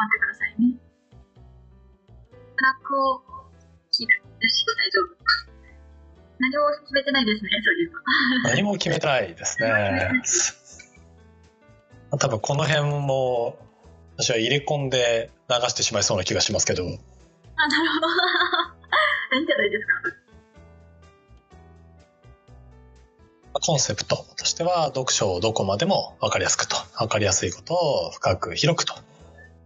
わってくださいね。トラックを切る。よし、大丈夫。何も決めてないですね、そういうの。何も決めてないですね。多分この辺も私は入れ込んで流してしまいそうな気がしますけど。あ、なるほど。いいんじゃないですか。コンセプトとしては読書をどこまでも分かりやすくと分かりやすいことを深く広くと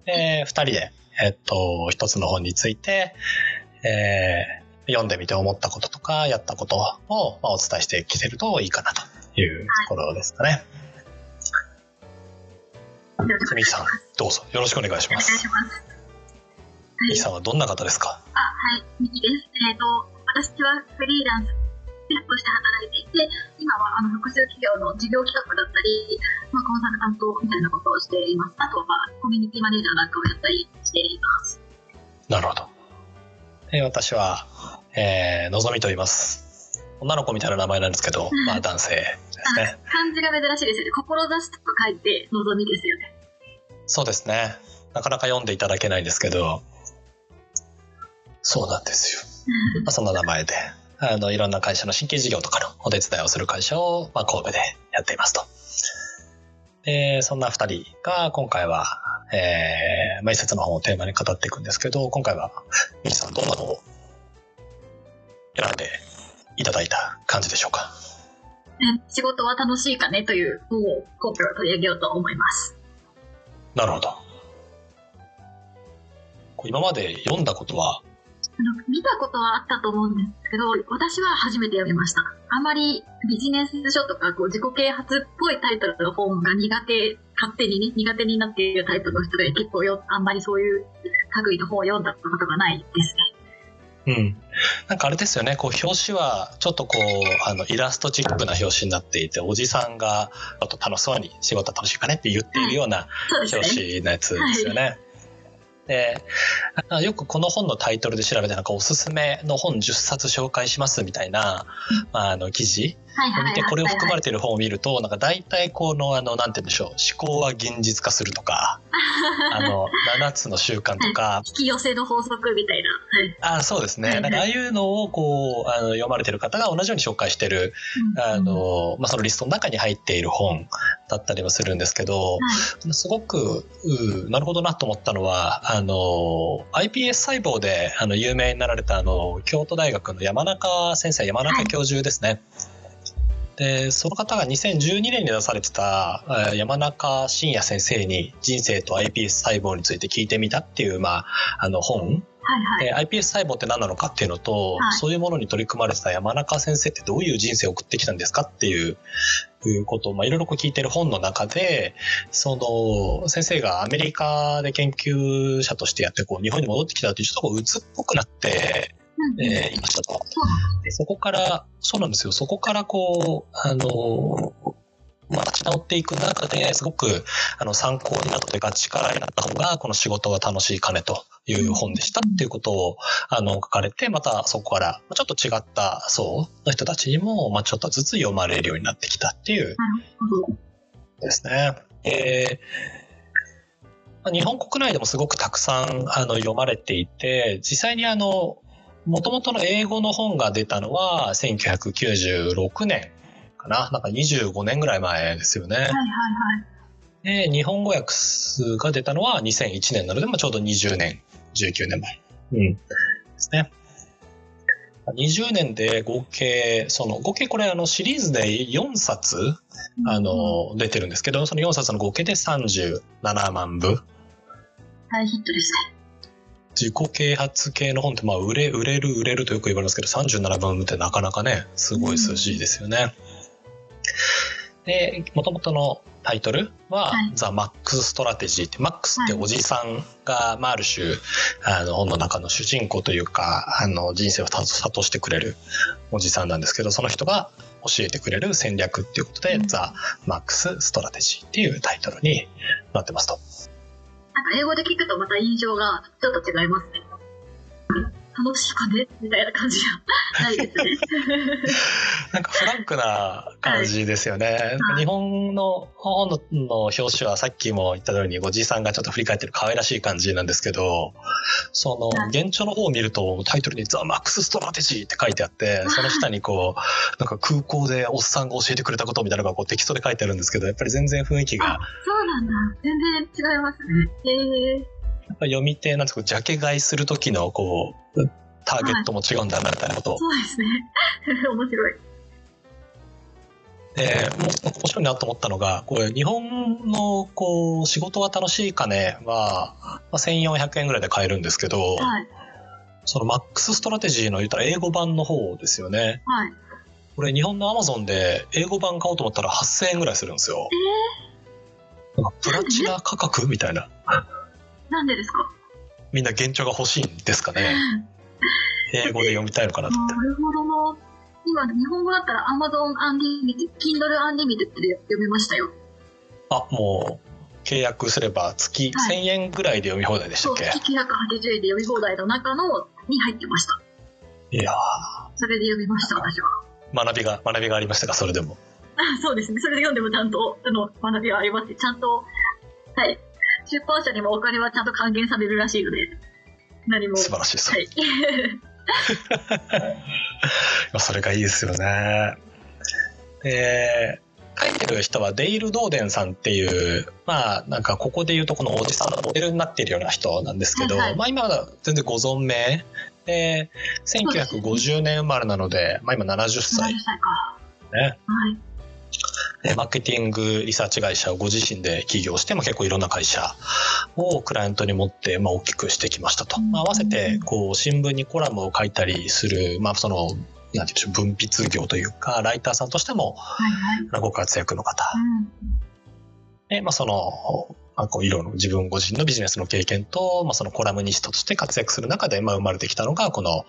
で2人で、えっと、一つの本について、えー、読んでみて思ったこととかやったことを、まあ、お伝えしていけるといいかなというところですかね。はい、ミキさんどうぞよろしくお願いします。お願いします。ミキさんはどんな方ですか？あはいミキです。えっ、ー、と私はフリーランスとして働いていて、今はあの複数企業の事業企画だったり、まあ、コンサルタントみたいなことをしています。あとは、コミュニティマネージャーなんかをやったりしています。なるほど。え私は、えー、のぞみと言います。女の子みたいな名前なんですけど、まあ男性ですね。漢字が珍しいですよね。志とか書いて、のぞみですよね。そうですね。なかなか読んでいただけないんですけど、そうなんですよ。まあ、そんな名前であの、いろんな会社の新規事業とかのお手伝いをする会社を、まあ、神戸でやっていますと。で、そんな二人が今回は、えー、まあ、一節の本をテーマに語っていくんですけど、今回は、ミキさんどんなのを選んでいただいた感じでしょうか？仕事は楽しいかねという本を今回は取り上げようと思います。なるほど。今まで読んだことはあの見たことはあったと思うんですけど私は初めて読みました。あまりビジネス書とかこう自己啓発っぽいタイトルの本が苦手勝手にね苦手になっているタイプの人で結構よあんまりそういう類の本を読んだことがないですね。うん。なんかあれですよね、こう表紙はちょっとこう、あのイラストチックな表紙になっていて、おじさんがちょっと楽しそうに仕事楽しいかねって言っているような表紙のやつですよね。はいで、よくこの本のタイトルで調べてなんかおすすめの本10冊紹介しますみたいな、まあ、あの記事を見てこれを含まれている本を見るとなんか大体このあのなんて言うんでしょう。思考は現実化するとか あの7つの習慣とか。引き寄せの法則みたいな、あそうですね、なんかああいうのをこうあの読まれてる方が同じように紹介してる、あのまあ、そのリストの中に入っている本だったりもするんですけど、すごくなるほどなと思ったのはあの iPS 細胞であの有名になられたあの京都大学の山中先生山中教授ですね。はいでその方が2012年に出されてた山中伸也先生に人生と iPS 細胞について聞いてみたっていう、まあ、あの本。はいはい、iPS 細胞って何なのかっていうのと、はい、そういうものに取り組まれてた山中先生ってどういう人生を送ってきたんですかっていういうことを、まあ、いろいろ聞いてる本の中で、その、先生がアメリカで研究者としてやって、こう、日本に戻ってきたってちょっとこう、鬱っぽくなって、えー、いましたと。でそこから、そうなんですよ。そこからこう、あの、まあ、立ち直っていく中ですごくあの参考になったというか力になった本がこの仕事は楽しい金という本でしたっていうことをあの書かれてまたそこからちょっと違った層の人たちにも、まあ、ちょっとずつ読まれるようになってきたっていうですね。えー、日本国内でもすごくたくさんあの読まれていて実際にあのもともとの英語の本が出たのは1996年かな。なんか25年ぐらい前ですよね。はいはいはい。で、日本語訳が出たのは2001年なので、まあ、ちょうど20年、19年前。うん。ですね。20年で合計、その、合計これあのシリーズで4冊、あの、出てるんですけど、その4冊の合計で37万部。大ヒットですね。自己啓発系の本って、まあ、売れ、売れる、売れるとよく言われますけど、37万部ってなかなかね、すごい数字ですよね。で、もともとのタイトルは、はい、 The Max Strategy って、マックスっておじさんが、まあ、ある種、あの、本の中の主人公というか、あの、人生を諭してくれるおじさんなんですけど、その人が教えてくれる戦略っていうことで、うん、ザ・Max Strategy っていうタイトルになってますと。なんか英語で聞くとまた印象がちょっと違いますね。楽しいかね？みたいな感じじゃないですね。なんかフランクな感じですよね。はい、日本の本の表紙はさっきも言った通りにおじいさんがちょっと振り返ってる可愛らしい感じなんですけど、その原著の方を見るとタイトルに The Max Strategy って書いてあって、その下にこう、なんか空港でおっさんが教えてくれたことみたいなのがこうテキストで書いてあるんですけど、やっぱり全然雰囲気が。そうなんだ。全然違いますね。へえ。読み手なんですかジャケ買いする時のこうターゲットも違うんだなみたいなことを、そうですね。面白い。でも面白いなと思ったのがこれ日本のこう仕事は楽しい金は、まあ、1400円ぐらいで買えるんですけど、はい、その Max Strategy の言ったら英語版の方ですよね、はい、これ日本のアマゾンで英語版買おうと思ったら8000円ぐらいするんですよ、えー、プラチナ価格みたいななんでですか？みんな原書が欲しいんですかね？英語で読みたいのかなと思って。なるほどな。今、日本語だったら Amazon Unlimited、Kindle Unlimited で読めましたよ。あ、もう、契約すれば月1000円ぐらいで読み放題でしたっけ、はい、月980円で読み放題の中のに入ってました。いやそれで読みました、私は。学びが、学びがありましたか、それでも。そうですね。それで読んでもちゃんと、あの、学びはありますちゃんと、はい。出版社にもお金はちゃんと還元されるらしいので、何も。素晴らしいです。はい。それがいいですよね。で、書いてる人はデイル・ドーデンさんっていう、まあなんかここで言うとこのおじさんのモデルになっているような人なんですけど、はいはい、まあ今は全然ご存命で、1950年生まれなので、まあ今70歳。70歳か。ね。はい。マーケティングリサーチ会社をご自身で起業して、まあ、結構いろんな会社をクライアントに持って、まあ、大きくしてきましたと。まあ、合わせて、こう、新聞にコラムを書いたりする、まあ、その、なんていうんでしょう、分泌業というか、ライターさんとしても、ご活躍の方。で、まあ、その、まあ、こういろいろ自分ご自身のビジネスの経験と、まあ、そのコラムニストとして活躍する中で、まあ、生まれてきたのが、この、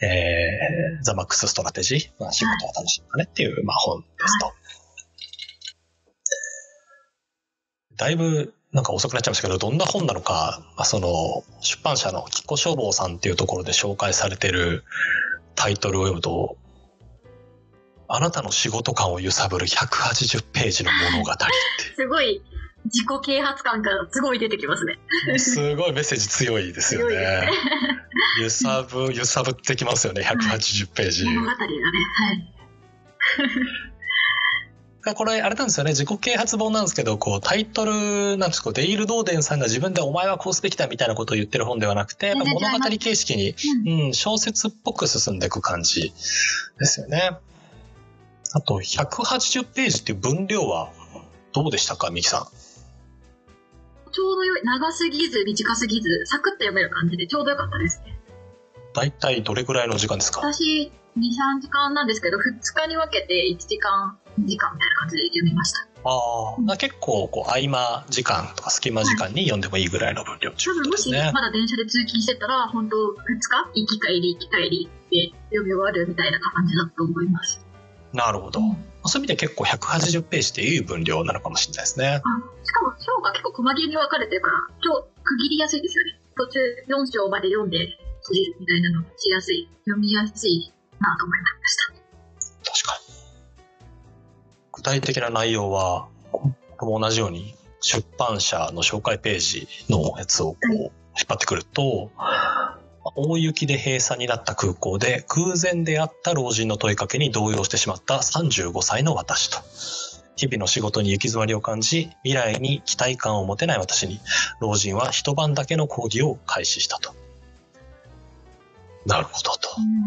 えー、 The Max Strategy、まあ、仕事は楽しいかねっていう、まあ、本ですと。だいぶなんか遅くなっちゃいましたけど、どんな本なのか、まあ、その、出版社のきこ書房さんっていうところで紹介されてるタイトルを読むと、あなたの仕事観を揺さぶる180ページの物語って。すごい、自己啓発感がすごい出てきますね。すごいメッセージ強いですよね。ね揺さぶ、揺さぶってきますよね、180ページ。物語がね、はい。これ、あれなんですよね、自己啓発本なんですけど、こう、タイトルなんですか、デイル・ドーデンさんが自分でお前はこうすべきだみたいなことを言ってる本ではなくて、物語形式に、うん、小説っぽく進んでいく感じですよね。あと、180ページっていう分量はどうでしたか、ミキさん？ちょうどよい、長すぎず、短すぎず、サクッと読める感じでちょうどよかったですね。大体どれぐらいの時間ですか？私、2、3時間なんですけど、2日に分けて1時間時間みたいな感じで読みました。ああ、結構こう合間時間とか隙間時間に読んでもいいぐらいの分量多分もしまだ電車で通勤してたら、本当2日行き帰り行き帰りで読み終わるみたいな感じだと思います。なるほど。うん、そういう意味で結構180ページっていい分量なのかもしれないですね。しかも章が結構細切れに分かれてるから、今日区切りやすいですよね。途中4章まで読んで閉じるみたいなのしやすい、読みやすいなと思いまし体的な内容は、同じように出版社の紹介ページのやつをこう引っ張ってくると、大雪で閉鎖になった空港で空前であった老人の問いかけに動揺してしまった35歳の私と。日々の仕事に行き詰まりを感じ、未来に期待感を持てない私に、老人は一晩だけの講義を開始したと。なるほどと。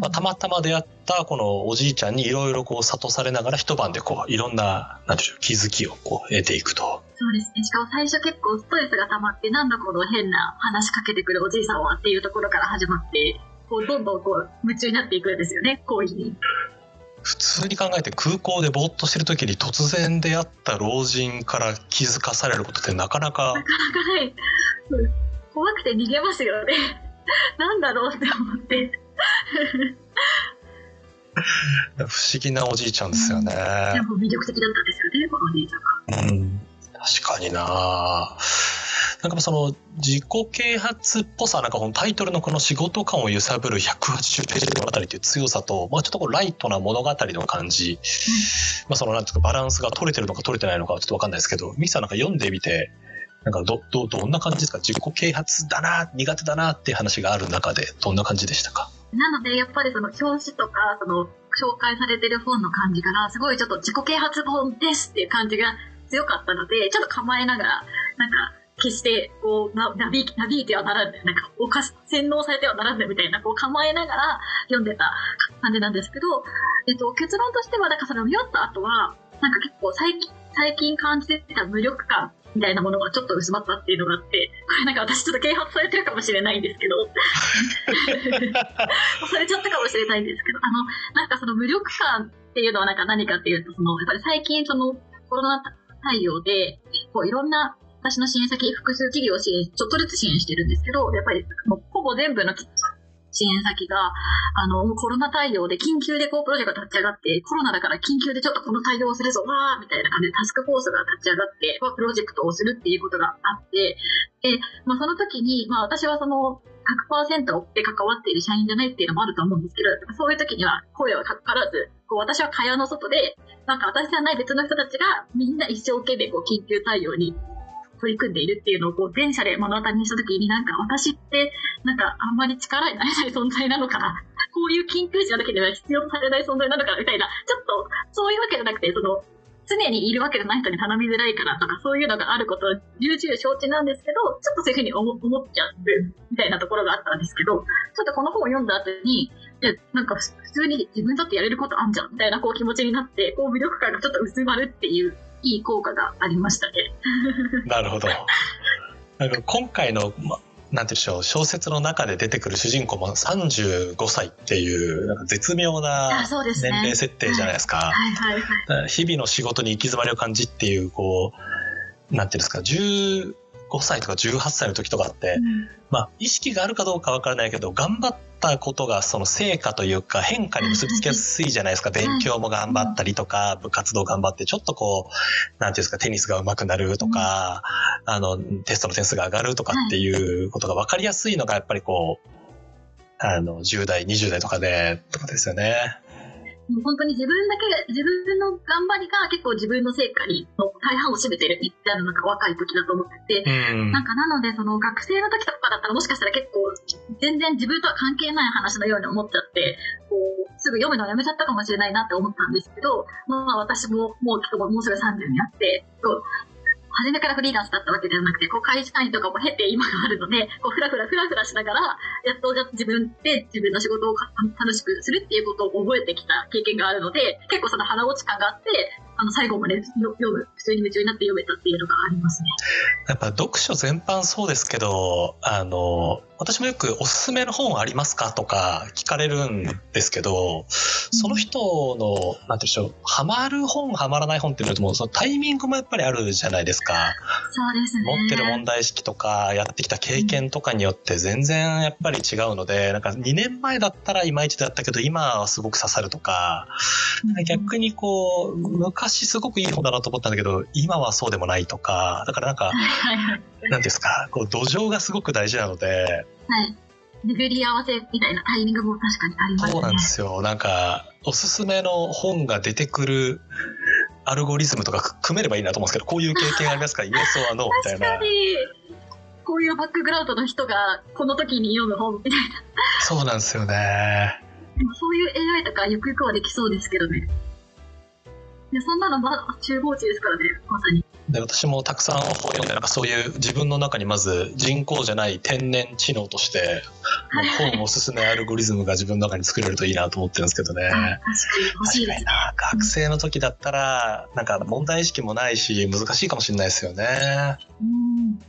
まあ、たまたま出会ったこのおじいちゃんにいろいろこう諭されながら一晩でこういろんな、なんでしょう、気づきをこう得ていくと。そうですね。しかも最初結構ストレスが溜まって、なんだこの変な話しかけてくるおじいさんはっていうところから始まって、こうどんどんこう夢中になっていくんですよね、講義に。普通に考えて空港でぼーっとしてる時に突然出会った老人から気づかされることってなかなか。なかなかない。怖くて逃げますよね。なんだろうって思って。不思議なおじいちゃんですよね。でも魅力的だったんですよね、このおじいちゃんが。うん、確かにな。なんかその自己啓発っぽさ、なんかこのタイトルのこの仕事感を揺さぶる180ページ物語っていう強さと、まあちょっとこうライトな物語の感じ、うん、まあそのなんていうかバランスが取れてるのか取れてないのかはちょっとわかんないですけど、ミキさんなんか読んでみて、なんかど、ど、どんな感じですか？自己啓発だな、苦手だなっていう話がある中で、どんな感じでしたか？なので、やっぱりその表紙とか、その紹介されてる本の感じから、すごいちょっと自己啓発本ですっていう感じが強かったので、ちょっと構えながら、なんか、決して、こう、な、なび、なびいてはならんなんか、おかし、洗脳されてはならんみたいな、こう構えながら読んでた感じなんですけど、えっと、結論としては、なんかそれを読んだ後は、なんか結構最近、最近感じてた無力感みたいなものがちょっと薄まったっていうのがあって、これなんか私ちょっと啓発されてるかもしれないんですけど、されちゃったかもしれないんですけど、あの、なんかその無力感っていうのはなんか何かっていうと、その、やっぱり最近そのコロナ対応で、こういろんな私の支援先、複数企業を支援、ちょっとずつ支援してるんですけど、やっぱりもうほぼ全部の支援先が、あの、コロナ対応で緊急でこうプロジェクト立ち上がって、コロナだから緊急でちょっとこの対応をするぞ、わーみたいな感じでタスクフォースが立ち上がって、プロジェクトをするっていうことがあって、で、まあその時に、まあ私はその100%で関わっている社員じゃないっていうのもあると思うんですけど、そういう時には声はかからず、こう私は蚊帳の外で、なんか私じゃない別の人たちがみんな一生懸命こう緊急対応に取り組んでいるっていうのをこう電車で目の当たりにした時になんか私ってなんかあんまり力になれない存在なのかな？こういう緊急時な時には必要とされない存在なのかな？みたいな。ちょっとそういうわけじゃなくてその常にいるわけじゃない人に頼みづらいからとかそういうのがあることは重々承知なんですけどちょっとそういうふうに思思っちゃうみたいなところがあったんですけどちょっとこの本を読んだ後にいやなんか普通に自分だってやれることあんじゃんみたいなこう気持ちになってこう魅力感がちょっと薄まるっていういい効果がありましたね。なるほど。なんか今回の、ま、なんていうんでしょう、小説の中で出てくる主人公も35歳っていう、なんか絶妙な年齢設定じゃないですか。日々の仕事に行き詰まりを感じっていう、こう、なんていうんですか、15歳とか18歳の時とかって、うん、まあ、意識があるかどうかわからないけど、頑張ったことがその成果というか変化に結びつきやすいじゃないですか。勉強も頑張ったりとか、部活動頑張ってちょっとこう、なんていうんですか、テニスが上手くなるとか、あの、テストの点数が上がるとかっていうことが分かりやすいのがやっぱりこう、あの、10代、20代とかで、とかですよね。もう本当に自分だけ、自分の頑張りが結構自分の成果に大半を占めてるみたいなのが若い時だと思ってて、うん、なんかなのでその学生の時とかだったらもしかしたら結構全然自分とは関係ない話のように思っちゃって、こう、すぐ読むのをやめちゃったかもしれないなって思ったんですけど、まあ私ももうもうすぐ30になって、初めからフリーランスだったわけではなくて、こう会社員とかも経て今があるので、こうふらふらふらふらしながら、やっと自分で自分の仕事を楽しくするっていうことを覚えてきた経験があるので、結構その腹落ち感があって、あの、最後まで読む、普通に夢中になって読めたっていうのがありますね。やっぱ読書全般そうですけど、あの、私もよくおすすめの本ありますかとか聞かれるんですけど、その人の、なんてんでしょう、ハマる本、ハマらない本っていうのとも、そのタイミングもやっぱりあるじゃないですか。そうですね。持ってる問題意識とか、やってきた経験とかによって全然やっぱり違うので、なんか2年前だったらいまいちだったけど、今はすごく刺さるとか、逆にこう、昔すごくいい本だなと思ったんだけど、今はそうでもないとか、だからなんか、なんですか、こう土壌がすごく大事なので、はい。巡り合わせみたいなタイミングも確かにありますね。そうなんですよ。なんか、おすすめの本が出てくるアルゴリズムとか組めればいいなと思うんですけど、こういう経験ありますか？イエスはノーみたいな。確かに。こういうバックグラウンドの人がこの時に読む本みたいな。そうなんですよね。でもそういう AI とかゆくゆくはできそうですけどね。やそんなのまだ中高値ですからね、まさに。で私もたくさん本読んでなんかそういう自分の中にまず人工じゃない天然知能として本おすすめアルゴリズムが自分の中に作れるといいなと思ってるんですけどね。確かに欲しいです、ね、な学生の時だったらなんか問題意識もないし難しいかもしれないですよね。うん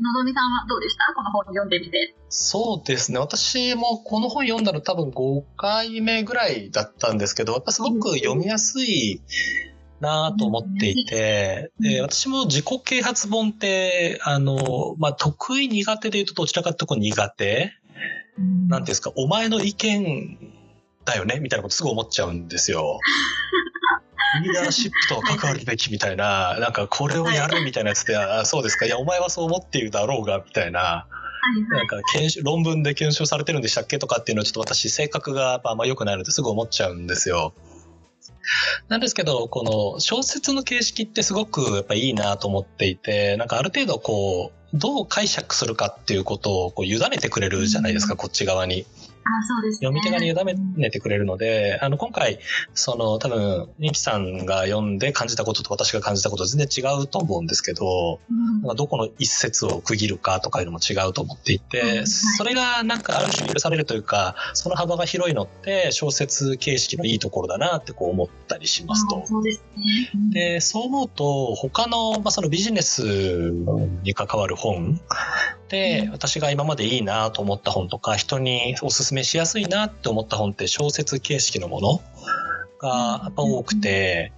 のぞみさんはどうでした？この本読んでみて。そうですね。私もこの本読んだの多分5回目ぐらいだったんですけど、やっぱすごく読みやすいなと思っていて、で私も自己啓発本って、あの、まあ、得意苦手で言うとどちらかというと苦手、なんていうんですか、お前の意見だよねみたいなことすぐ思っちゃうんですよ。リーダーシップとは関わるべきみたいな、なんかこれをやるみたいなやつで、あそうですか、いや、お前はそう思っているだろうが、みたいな。なんか検証論文で検証されてるんでしたっけとかっていうのはちょっと私性格があんま良くないのですぐ思っちゃうんですよ。なんですけど、この小説の形式ってすごくやっぱいいなと思っていて、なんかある程度こう、どう解釈するかっていうことをこう委ねてくれるじゃないですか、こっち側に。あそうです、ね、読み手側に委ねてくれるので、あの、今回、その、多分、ニキさんが読んで感じたことと私が感じたこと全然違うと思うんですけど、うん、どこの一節を区切るかとかいうのも違うと思っていて、うん。はい、それがなんかある種許されるというか、その幅が広いのって小説形式のいいところだなってこう思ったりしますと。そうですね。うん、で、そう思うと、他の、まあ、そのビジネスに関わる本で、私が今までいいなと思った本とか、人におすすめしやすいなって思った本って小説形式のものがやっぱ多くて、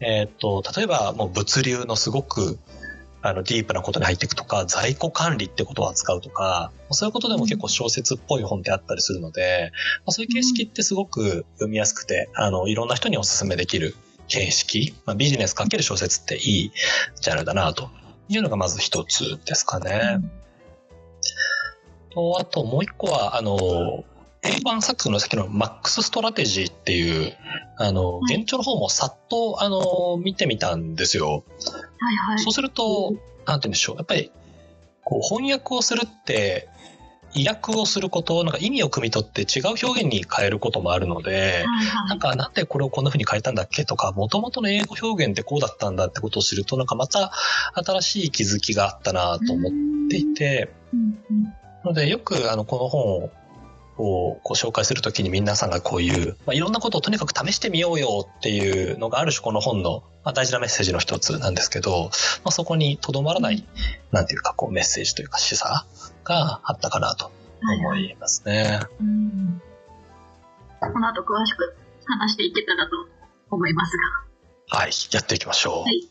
えっ、と、例えばもう物流のすごくあのディープなことに入っていくとか、在庫管理ってことを扱うとか、そういうことでも結構小説っぽい本ってあったりするので、まあ、そういう形式ってすごく読みやすくて、あの、いろんな人にお勧めできる形式、まあ、ビジネスかける小説っていいジャンルだなというのがまず一つですかね。と、あともう一個は、あの、定番作品の先の Max Strategy っていう、あの、原書の方もさっと、あの、見てみたんですよ。はいはい。そうすると、なんて言うんでしょう。やっぱり、こう、翻訳をするって、意訳をすること、なんか意味を汲み取って違う表現に変えることもあるので、はいはい、なんかなんでこれをこんな風に変えたんだっけとか、もともとの英語表現ってこうだったんだってことを知ると、なんかまた新しい気づきがあったなと思っていて、のでよくあのこの本をこう紹介するときに皆さんがこういう、まあ、いろんなことをとにかく試してみようよっていうのがある種この本の、まあ、大事なメッセージの一つなんですけど、まあ、そこにとどまらない、なんていうかこうメッセージというか示唆があったかなと思いますね。はいうん、この後詳しく話していけたらと思いますが。はい、やっていきましょう。はい